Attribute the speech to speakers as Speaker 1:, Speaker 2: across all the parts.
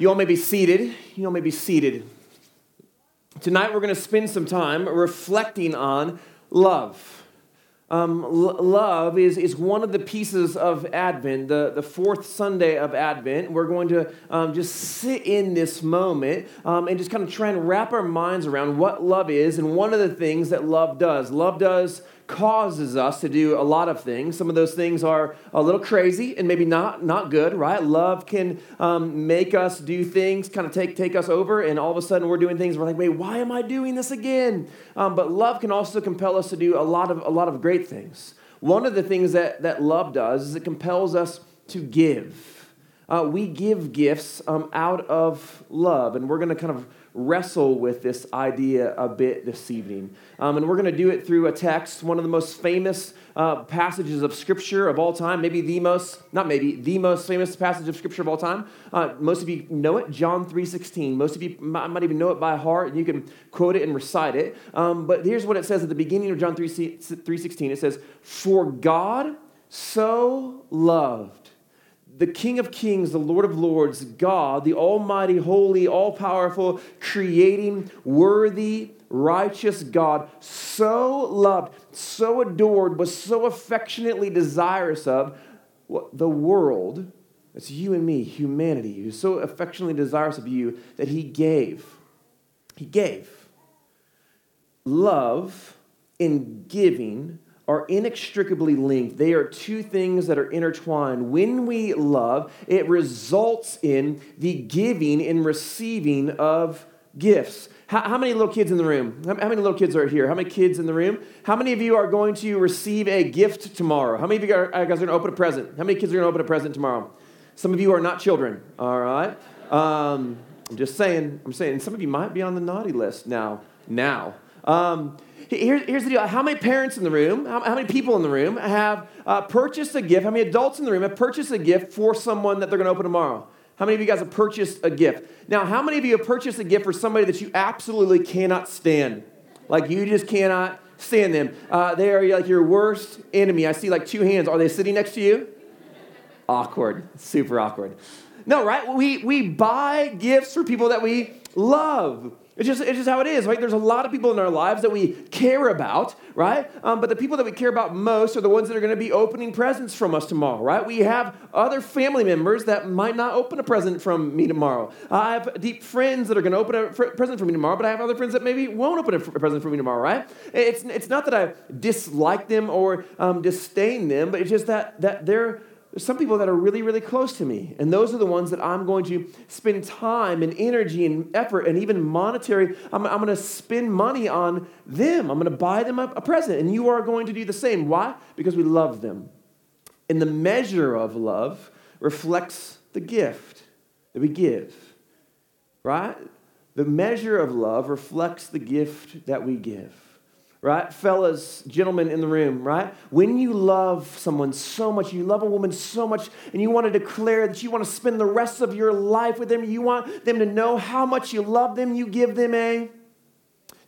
Speaker 1: You all may be seated. You all may be seated. Tonight we're going to spend some time reflecting on love. Um, l- love is, is one of the pieces of Advent, the, the fourth Sunday of Advent. We're going to um, just sit in this moment um, and just kind of try and wrap our minds around what love is and one of the things that love does. Love does causes us to do a lot of things. Some of those things are a little crazy and maybe not not good, right? Love can um, make us do things, kind of take take us over, and all of a sudden we're doing things. We're like, wait, why am I doing this again? Um, but love can also compel us to do a lot of a lot of great things. One of the things that that love does is it compels us to give. Uh, we give gifts um, out of love, and we're going to kind of wrestle with this idea a bit this evening. Um, and we're going to do it through a text, one of the most famous uh, passages of Scripture of all time, maybe the most, not maybe, the most famous passage of Scripture of all time. Uh, most of you know it, John 3.16. Most of you might, might, even know it by heart, and you can quote it and recite it. Um, but here's what it says at the beginning of John 3, 3.16. It says, For God so loved the King of Kings, the Lord of Lords, God, the Almighty, Holy, All Powerful, creating, worthy, righteous God, so loved, so adored, was so affectionately desirous of the world. It's you and me, humanity, who's so affectionately desirous of you that he gave. He gave. Love in giving are inextricably linked. They are two things that are intertwined. When we love, it results in the giving and receiving of gifts. How, how, many little kids in the room? How, how, many little kids are here? How many kids in the room? How many of you are going to receive a gift tomorrow? How many of you are, guys are going to open a present? How many kids are going to open a present tomorrow? Some of you are not children, all right? Um, I'm just saying, I'm saying, some of you might be on the naughty list now. Now. Um, here, here's the deal. How many parents in the room, how, how many people in the room have uh, purchased a gift? How many adults in the room have purchased a gift for someone that they're going to open tomorrow? How many of you guys have purchased a gift? Now, how many of you have purchased a gift for somebody that you absolutely cannot stand? Like you just cannot stand them. Uh, they are like your worst enemy. I see like two hands. Are they sitting next to you? Awkward. Super awkward. No, right? We, we buy gifts for people that we love. It's just, it's just how it is, right? There's a lot of people in our lives that we care about, right? Um, but the people that we care about most are the ones that are going to be opening presents from us tomorrow, right? We have other family members that might not open a present from me tomorrow. I have deep friends that are going to open a present for me tomorrow, but I have other friends that maybe won't open a present for me tomorrow, right? It's, it's not that I dislike them or um, disdain them, but it's just that, that they're there's some people that are really, really close to me. And those are the ones that I'm going to spend time and energy and effort and even monetary. I'm, I'm going to spend money on them. I'm going to buy them a, a present. And you are going to do the same. Why? Because we love them. And the measure of love reflects the gift that we give, right? The measure of love reflects the gift that we give right? Fellas, gentlemen in the room, right? When you love someone so much, you love a woman so much, and you want to declare that you want to spend the rest of your life with them, you want them to know how much you love them, you give them a.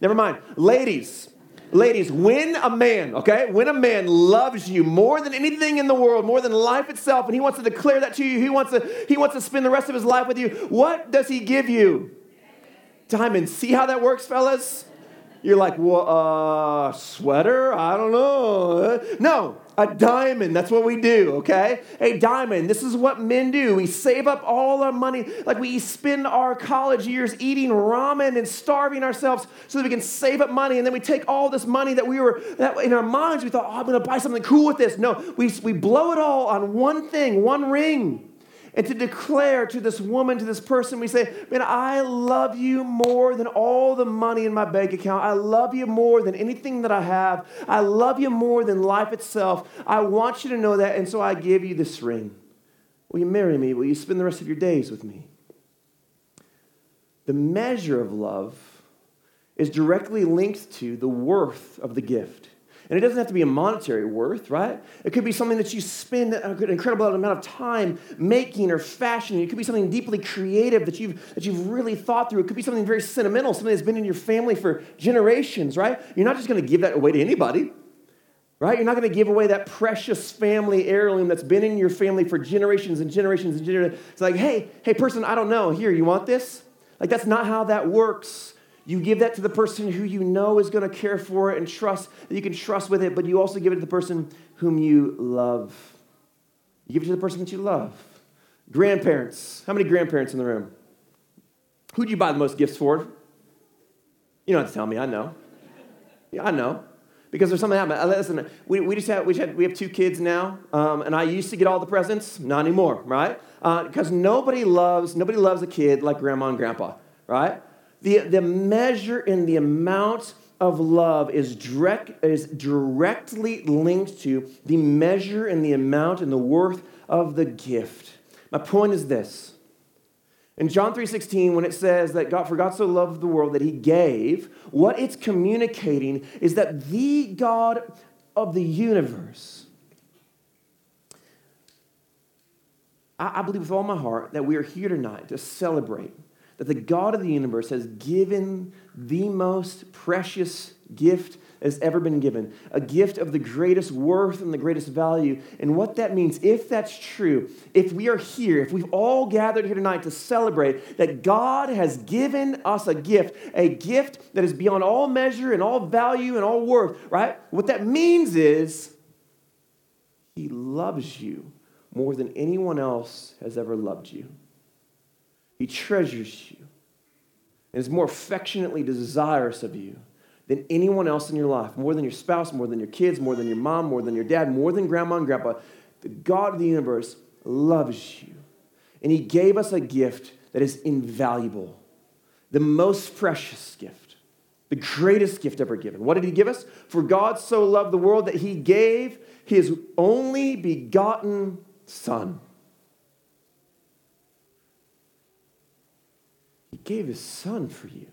Speaker 1: Never mind. Ladies, ladies, when a man, okay, when a man loves you more than anything in the world, more than life itself, and he wants to declare that to you, he wants to, he wants to spend the rest of his life with you, what does he give you? Diamonds. See how that works, fellas? You're like, well, uh, sweater? I don't know. No, a diamond. That's what we do, okay? A diamond. This is what men do. We save up all our money. Like we spend our college years eating ramen and starving ourselves so that we can save up money. And then we take all this money that we were, that in our minds, we thought, oh, I'm going to buy something cool with this. No, we, we blow it all on one thing, one ring and to declare to this woman, to this person, we say, Man, I love you more than all the money in my bank account. I love you more than anything that I have. I love you more than life itself. I want you to know that, and so I give you this ring. Will you marry me? Will you spend the rest of your days with me? The measure of love is directly linked to the worth of the gift. And it doesn't have to be a monetary worth, right? It could be something that you spend an incredible amount of time making or fashioning. It could be something deeply creative that you've, that you've really thought through. It could be something very sentimental, something that's been in your family for generations, right? You're not just going to give that away to anybody, right? You're not going to give away that precious family heirloom that's been in your family for generations and generations and generations. It's like, hey, hey, person, I don't know. Here, you want this? Like, that's not how that works. You give that to the person who you know is going to care for it and trust, that you can trust with it, but you also give it to the person whom you love. You give it to the person that you love. Grandparents. How many grandparents in the room? Who'd you buy the most gifts for? You don't have to tell me, I know. Yeah, I know because there's something happened. Listen, we, we just have we, had, we have two kids now, um, and I used to get all the presents, not anymore, right? Because uh, nobody loves nobody loves a kid like grandma and grandpa, right? The the measure and the amount of love is direct is directly linked to the measure and the amount and the worth of the gift. My point is this in John 3:16 when it says that God for God so loved the world that he gave, what it's communicating is that the God of the universe I, I believe with all my heart that we are here tonight to celebrate that the God of the universe has given the most precious gift has ever been given, a gift of the greatest worth and the greatest value. And what that means, if that's true, if we are here, if we've all gathered here tonight to celebrate that God has given us a gift, a gift that is beyond all measure and all value and all worth, right? What that means is He loves you more than anyone else has ever loved you. He treasures you and is more affectionately desirous of you than anyone else in your life, more than your spouse, more than your kids, more than your mom, more than your dad, more than grandma and grandpa. The God of the universe loves you. And He gave us a gift that is invaluable, the most precious gift, the greatest gift ever given. What did He give us? For God so loved the world that He gave His only begotten Son. He gave His Son for you.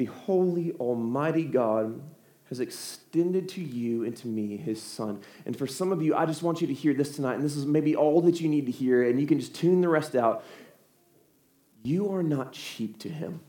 Speaker 1: the holy, almighty God has extended to you and to me his son. And for some of you, I just want you to hear this tonight, and this is maybe all that you need to hear, and you can just tune the rest out. You are not cheap to him.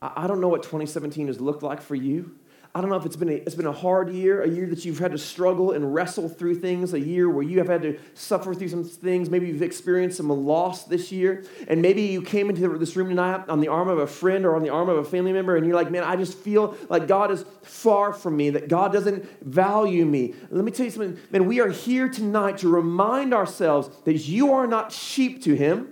Speaker 1: I don't know what 2017 has looked like for you. I don't know if it's been, a, it's been a hard year, a year that you've had to struggle and wrestle through things, a year where you have had to suffer through some things. Maybe you've experienced some loss this year. And maybe you came into this room tonight on the arm of a friend or on the arm of a family member, and you're like, man, I just feel like God is far from me, that God doesn't value me. Let me tell you something, man, we are here tonight to remind ourselves that you are not sheep to Him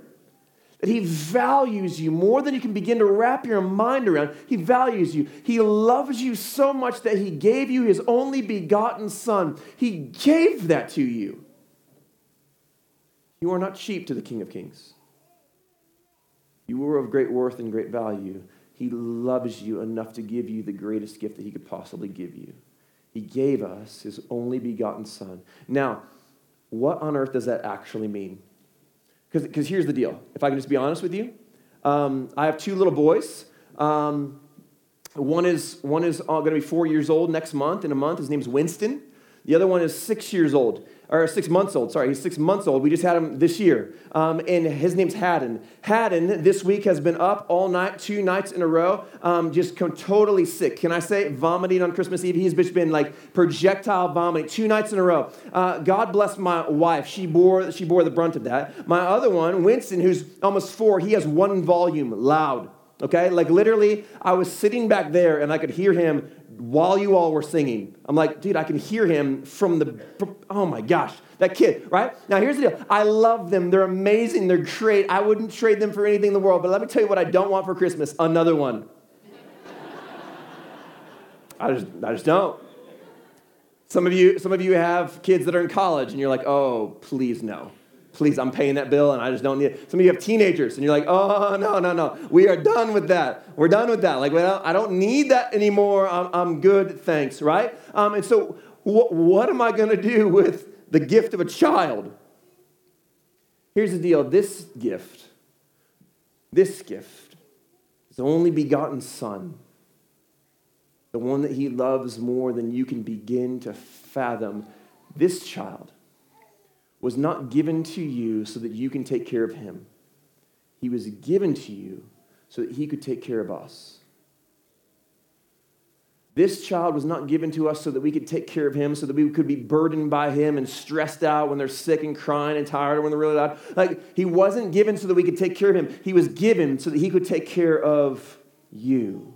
Speaker 1: that He values you more than you can begin to wrap your mind around. He values you. He loves you so much that He gave you His only begotten Son. He gave that to you. You are not cheap to the King of Kings. You were of great worth and great value. He loves you enough to give you the greatest gift that He could possibly give you. He gave us His only begotten Son. Now, what on earth does that actually mean? Because here's the deal. If I can just be honest with you, um, I have two little boys. Um, one is, one is uh, going to be four years old next month. In a month, his name's Winston. The other one is six years old or six months old. Sorry, he's six months old. We just had him this year. Um, and his name's Haddon. Haddon this week has been up all night, two nights in a row, um, just totally sick. Can I say vomiting on Christmas Eve? He's just been like projectile vomiting two nights in a row. Uh, God bless my wife. She bore, she bore the brunt of that. My other one, Winston, who's almost four, he has one volume, loud. Okay? Like literally, I was sitting back there and I could hear him while you all were singing. I'm like, dude, I can hear him from the, oh my gosh, that kid, right? Now, here's the deal I love them. They're amazing. They're great. I wouldn't trade them for anything in the world. But let me tell you what I don't want for Christmas another one. I just, I just don't. Some of you, some of you have kids that are in college, and you're like, oh, please no please, I'm paying that bill and I just don't need it. Some of you have teenagers and you're like, oh, no, no, no. We are done with that. We're done with that. Like, well, I don't need that anymore. I'm, I'm good, thanks, right? Um, and so, wh- what am I going to do with the gift of a child? Here's the deal this gift, this gift, is the only begotten Son, the one that He loves more than you can begin to fathom. This child was not given to you so that you can take care of him. He was given to you so that he could take care of us. This child was not given to us so that we could take care of him, so that we could be burdened by him and stressed out when they're sick and crying and tired or when they're really loud. Like, he wasn't given so that we could take care of him. He was given so that he could take care of you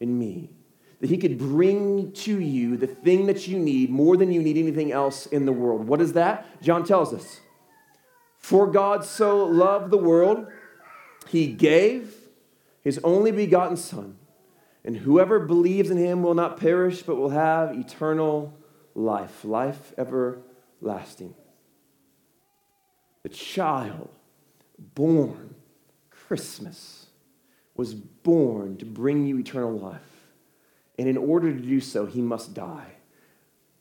Speaker 1: and me. That he could bring to you the thing that you need more than you need anything else in the world. What is that? John tells us. For God so loved the world, he gave his only begotten Son and whoever believes in him will not perish, but will have eternal life, life everlasting. The child born Christmas was born to bring you eternal life. And in order to do so, he must die.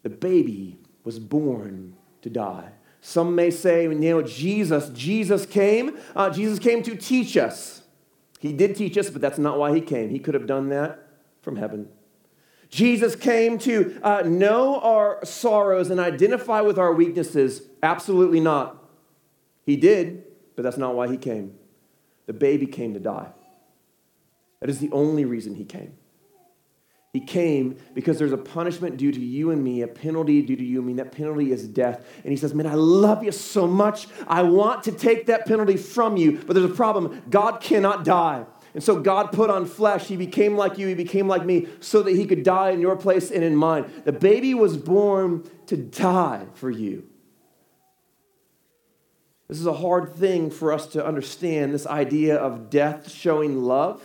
Speaker 1: The baby was born to die. Some may say, you know, Jesus, Jesus came. Uh, Jesus came to teach us. He did teach us, but that's not why he came. He could have done that from heaven. Jesus came to uh, know our sorrows and identify with our weaknesses. Absolutely not. He did, but that's not why he came. The baby came to die. That is the only reason he came. He came because there's a punishment due to you and me, a penalty due to you and me. That penalty is death. And he says, Man, I love you so much. I want to take that penalty from you. But there's a problem God cannot die. And so God put on flesh. He became like you, he became like me, so that he could die in your place and in mine. The baby was born to die for you. This is a hard thing for us to understand this idea of death showing love.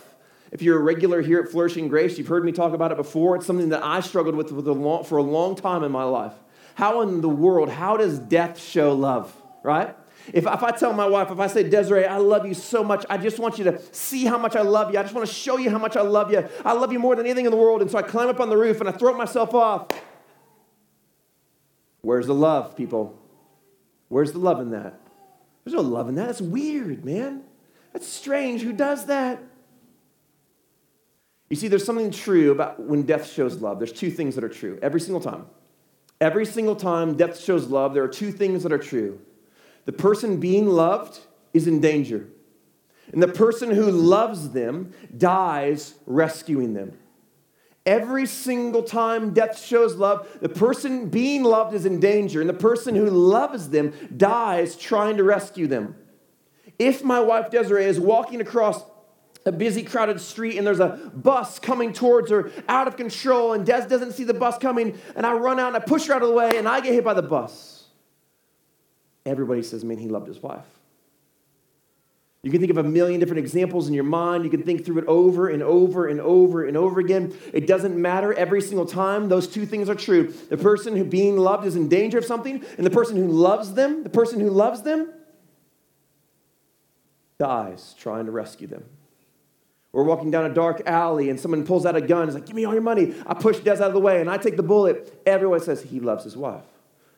Speaker 1: If you're a regular here at Flourishing Grace, you've heard me talk about it before. It's something that I struggled with, for a long time in my life. How in the world, how does death show love, right? If, if I tell my wife, if I say, Desiree, I love you so much, I just want you to see how much I love you. I just want to show you how much I love you. I love you more than anything in the world. And so I climb up on the roof and I throw myself off. Where's the love, people? Where's the love in that? There's no love in that. That's weird, man. That's strange. Who does that? You see, there's something true about when death shows love. There's two things that are true every single time. Every single time death shows love, there are two things that are true. The person being loved is in danger, and the person who loves them dies rescuing them. Every single time death shows love, the person being loved is in danger, and the person who loves them dies trying to rescue them. If my wife Desiree is walking across a busy, crowded street, and there's a bus coming towards her out of control, and Des doesn't see the bus coming, and I run out and I push her out of the way, and I get hit by the bus. Everybody says, man, he loved his wife. You can think of a million different examples in your mind. You can think through it over and over and over and over again. It doesn't matter every single time. Those two things are true. The person who being loved is in danger of something, and the person who loves them, the person who loves them, dies trying to rescue them. We're walking down a dark alley and someone pulls out a gun. He's like, give me all your money. I push Des out of the way and I take the bullet. Everyone says he loves his wife.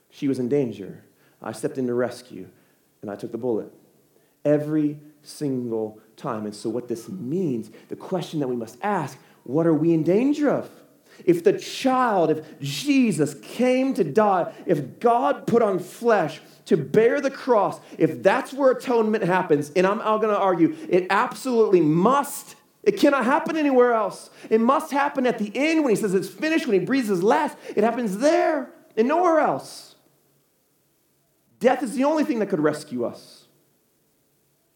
Speaker 1: She was in danger. I stepped in to rescue and I took the bullet. Every single time. And so, what this means, the question that we must ask what are we in danger of? If the child, if Jesus came to die, if God put on flesh to bear the cross, if that's where atonement happens, and I'm, I'm going to argue, it absolutely must it cannot happen anywhere else. It must happen at the end when he says it's finished, when he breathes his last. It happens there and nowhere else. Death is the only thing that could rescue us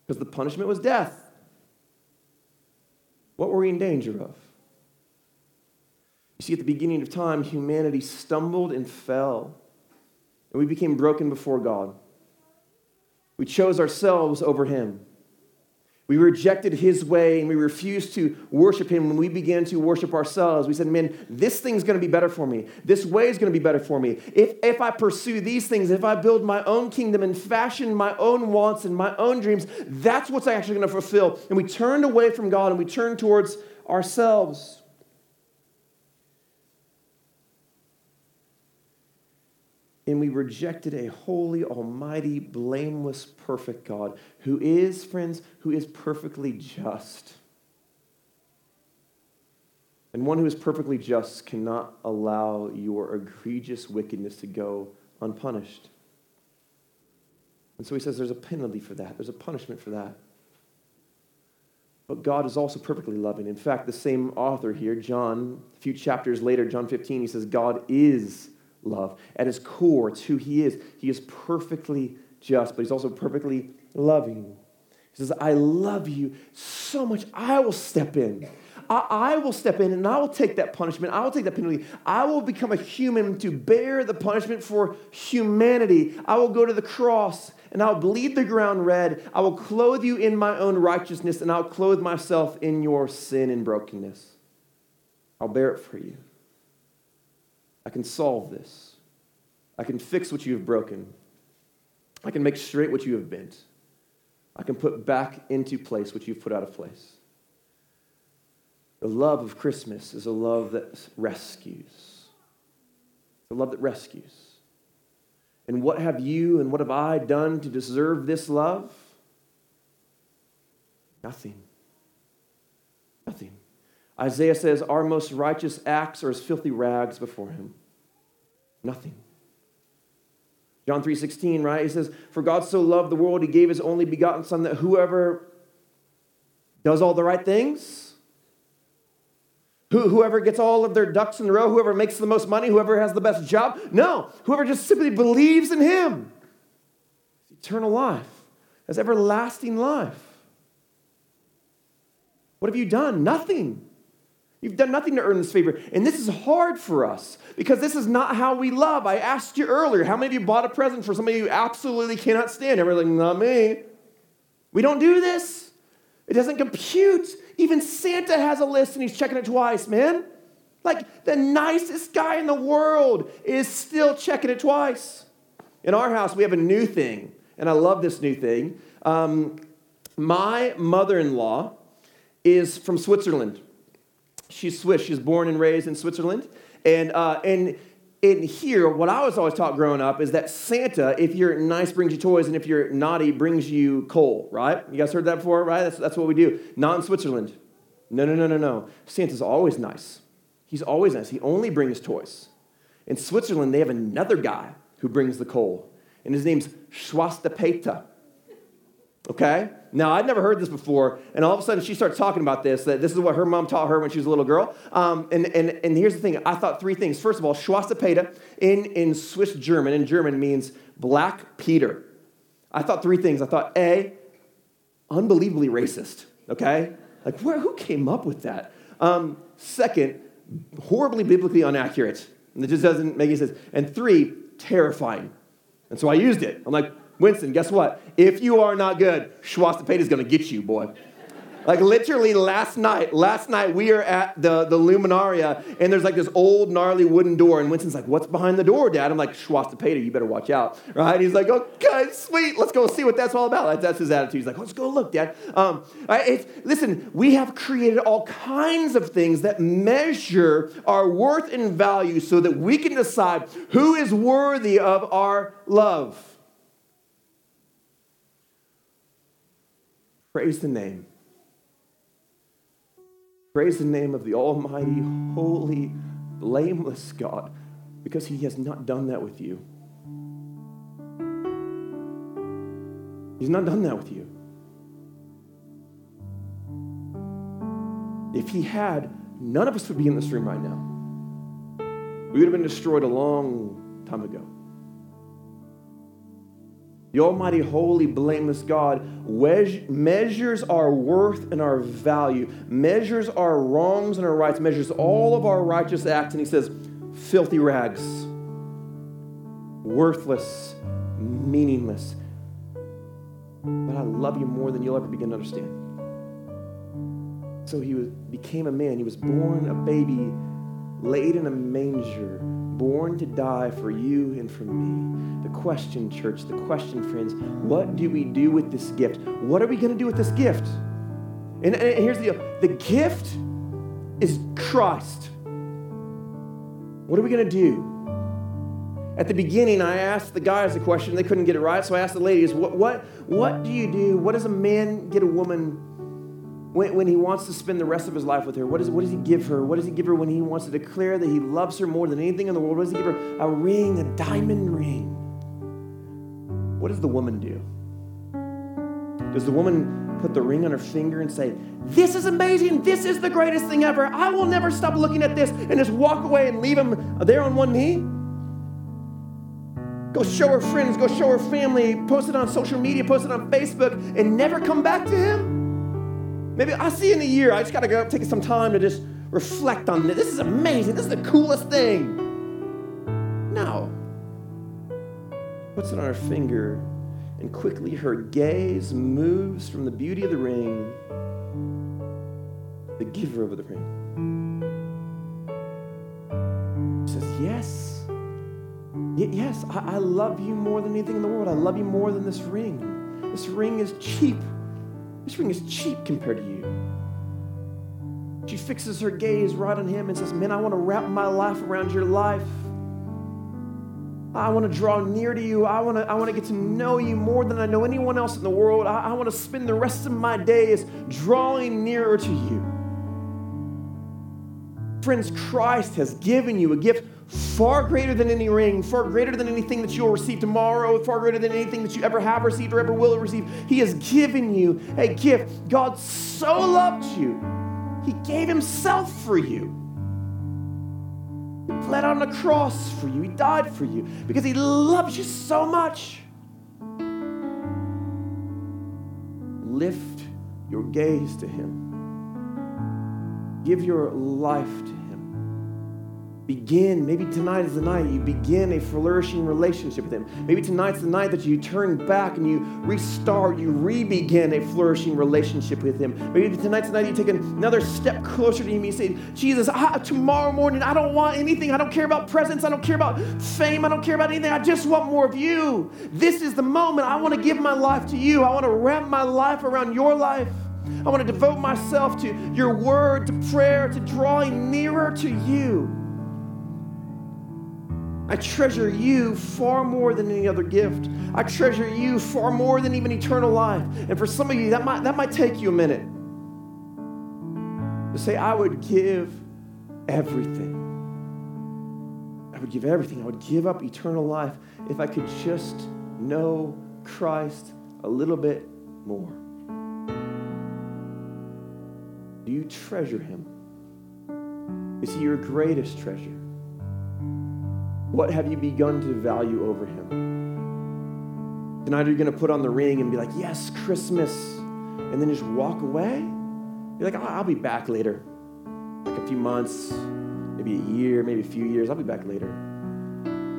Speaker 1: because the punishment was death. What were we in danger of? You see, at the beginning of time, humanity stumbled and fell, and we became broken before God. We chose ourselves over Him. We rejected his way and we refused to worship him when we began to worship ourselves. We said, man, this thing's to be better for me. This way is to be better for me. If, if I pursue these things, if I build my own kingdom and fashion my own wants and my own dreams, that's what's actually to fulfill. And we turned away from God and we turned towards ourselves. And we rejected a holy, almighty, blameless, perfect God who is, friends, who is perfectly just. And one who is perfectly just cannot allow your egregious wickedness to go unpunished. And so he says there's a penalty for that, there's a punishment for that. but God is also perfectly loving. In fact, the same author here, John, a few chapters later, John 15, he says, God is love. At his core, it's who he is. He is perfectly just, but he's also perfectly loving. He says, I love you so much, I will step in. I, I, will step in and I will take that punishment. I will take that penalty. I will become a human to bear the punishment for humanity. I will go to the cross and I'll bleed the ground red. I will clothe you in my own righteousness, and I'll clothe myself in your sin and brokenness. I'll bear it for you. I can solve this. I can fix what you have broken. I can make straight what you have bent. I can put back into place what you've put out of place. The love of Christmas is a love that rescues. The love that rescues. And what have you and what have I done to deserve this love? Nothing. Nothing. Isaiah says, Our most righteous acts are as filthy rags before him. Nothing. John 3:16, right? He says, "For God so loved the world, he gave his only begotten son that whoever does all the right things, who, whoever gets all of their ducks in a row, whoever makes the most money, whoever has the best job. No, whoever just simply believes in Him. Eternal life, has everlasting life. What have you done? Nothing. You've done nothing to earn this favor. And this is hard for us because this is not how we love. I asked you earlier, how many of you bought a present for somebody you absolutely cannot stand? Everyone's like, not me. We don't do this. It doesn't compute. Even Santa has a list and he's checking it twice, man. Like the nicest guy in the world is still checking it twice. In our house, we have a new thing, and I love this new thing. Um, my mother in law is from Switzerland. She's Swiss. She's born and raised in Switzerland. And, uh, and in here, what I was always taught growing up is that Santa, if you're nice, brings you toys, and if you're naughty, brings you coal, right? You guys heard that before, right? That's, that's what we do. Not in Switzerland. No, no, no, no, no. Santa's always nice. He's always nice. He only brings toys. In Switzerland, they have another guy who brings the coal, and his name's Schwastapeta. Okay? Now, I'd never heard this before, and all of a sudden she starts talking about this, that this is what her mom taught her when she was a little girl. Um, and, and, and here's the thing I thought three things. First of all, Schwastapeta in, in Swiss German, in German, means Black Peter. I thought three things. I thought, A, unbelievably racist, okay? Like, where, who came up with that? Um, second, horribly biblically inaccurate. And it just doesn't make any sense. And three, terrifying. And so I used it. I'm like, Winston, guess what? If you are not good, Schwastapeta is going to get you, boy. Like literally last night, last night we are at the, the Luminaria and there's like this old gnarly wooden door and Winston's like, what's behind the door, Dad? I'm like, Schwastapeta, you better watch out, right? He's like, okay, sweet, let's go see what that's all about. That's his attitude. He's like, let's go look, Dad. Um, listen, we have created all kinds of things that measure our worth and value so that we can decide who is worthy of our love. Praise the name. Praise the name of the Almighty, holy, blameless God, because He has not done that with you. He's not done that with you. If He had, none of us would be in this room right now. We would have been destroyed a long time ago. The Almighty, holy, blameless God measures our worth and our value, measures our wrongs and our rights, measures all of our righteous acts, and He says, filthy rags, worthless, meaningless. But I love you more than you'll ever begin to understand. So He became a man, He was born a baby, laid in a manger born to die for you and for me. The question, church, the question, friends, what do we do with this gift? What are we going to do with this gift? And, and here's the deal the gift is Christ. What are we going to do? At the beginning, I asked the guys a question. They couldn't get it right, so I asked the ladies, what, what, what do you do? What does a man get a woman when, when he wants to spend the rest of his life with her? What, is, what does he give her? What does he give her when he wants to declare that he loves her more than anything in the world? What does he give her? A ring, a diamond ring. What does the woman do? Does the woman put the ring on her finger and say, This is amazing. This is the greatest thing ever. I will never stop looking at this and just walk away and leave him there on one knee? Go show her friends, go show her family, post it on social media, post it on Facebook, and never come back to him? Maybe I'll see you in a year. I just got to go take some time to just reflect on this. This is amazing. This is the coolest thing. No. Puts it on her finger and quickly her gaze moves from the beauty of the ring, the giver of the ring. She says, Yes, yes, I, I love you more than anything in the world. I love you more than this ring. This ring is cheap. This ring is cheap compared to you. She fixes her gaze right on him and says, Man, I want to wrap my life around your life. I want to draw near to you. I want to, I want to get to know you more than I know anyone else in the world. I, I want to spend the rest of my days drawing nearer to you. Friends, Christ has given you a gift far greater than any ring, far greater than anything that you'll receive tomorrow, far greater than anything that you ever have received or ever will receive. He has given you a gift. God so loved you, He gave Himself for you. He bled on the cross for you. He died for you because He loves you so much. Lift your gaze to Him. Give your life to Him. Begin, maybe tonight is the night you begin a flourishing relationship with Him. Maybe tonight's the night that you turn back and you restart, you re begin a flourishing relationship with Him. Maybe tonight's the night you take another step closer to Him. You say, Jesus, I, tomorrow morning, I don't want anything. I don't care about presents. I don't care about fame. I don't care about anything. I just want more of you. This is the moment. I want to give my life to you. I want to wrap my life around your life. I want to devote myself to your word, to prayer, to drawing nearer to you. I treasure you far more than any other gift. I treasure you far more than even eternal life. And for some of you, that might, that might take you a minute to say, I would give everything. I would give everything. I would give up eternal life if I could just know Christ a little bit more. Do you treasure him? Is he your greatest treasure? What have you begun to value over him? Tonight, are you going to put on the ring and be like, yes, Christmas, and then just walk away? You're like, I'll be back later. Like a few months, maybe a year, maybe a few years. I'll be back later.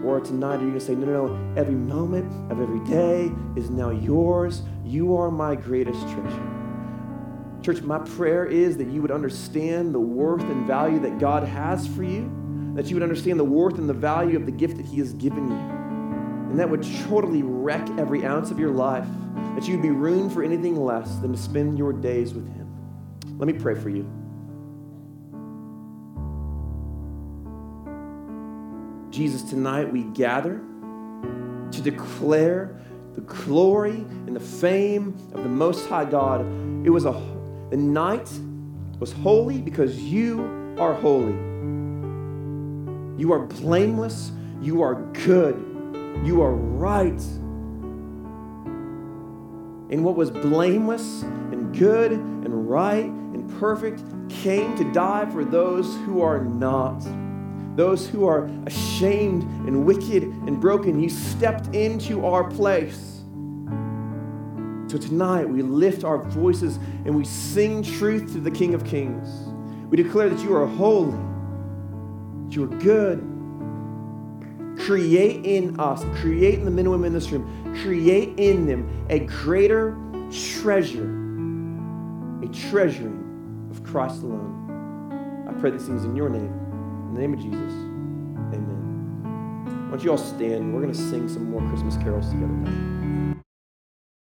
Speaker 1: Or tonight, are you going to say, no, no, no, every moment of every day is now yours. You are my greatest treasure. Church, my prayer is that you would understand the worth and value that God has for you that you would understand the worth and the value of the gift that He has given you. And that would totally wreck every ounce of your life, that you'd be ruined for anything less than to spend your days with Him. Let me pray for you. Jesus, tonight we gather to declare the glory and the fame of the Most High God. It was a the night was holy because you are holy. You are blameless. You are good. You are right. And what was blameless and good and right and perfect came to die for those who are not. Those who are ashamed and wicked and broken. You stepped into our place. So tonight we lift our voices and we sing truth to the King of Kings. We declare that you are holy you are good. Create in us, create in the men and women in this room, create in them a greater treasure, a treasuring of Christ alone. I pray these things in your name, in the name of Jesus. Amen. Why don't you all stand? We're going to sing some more Christmas carols together now.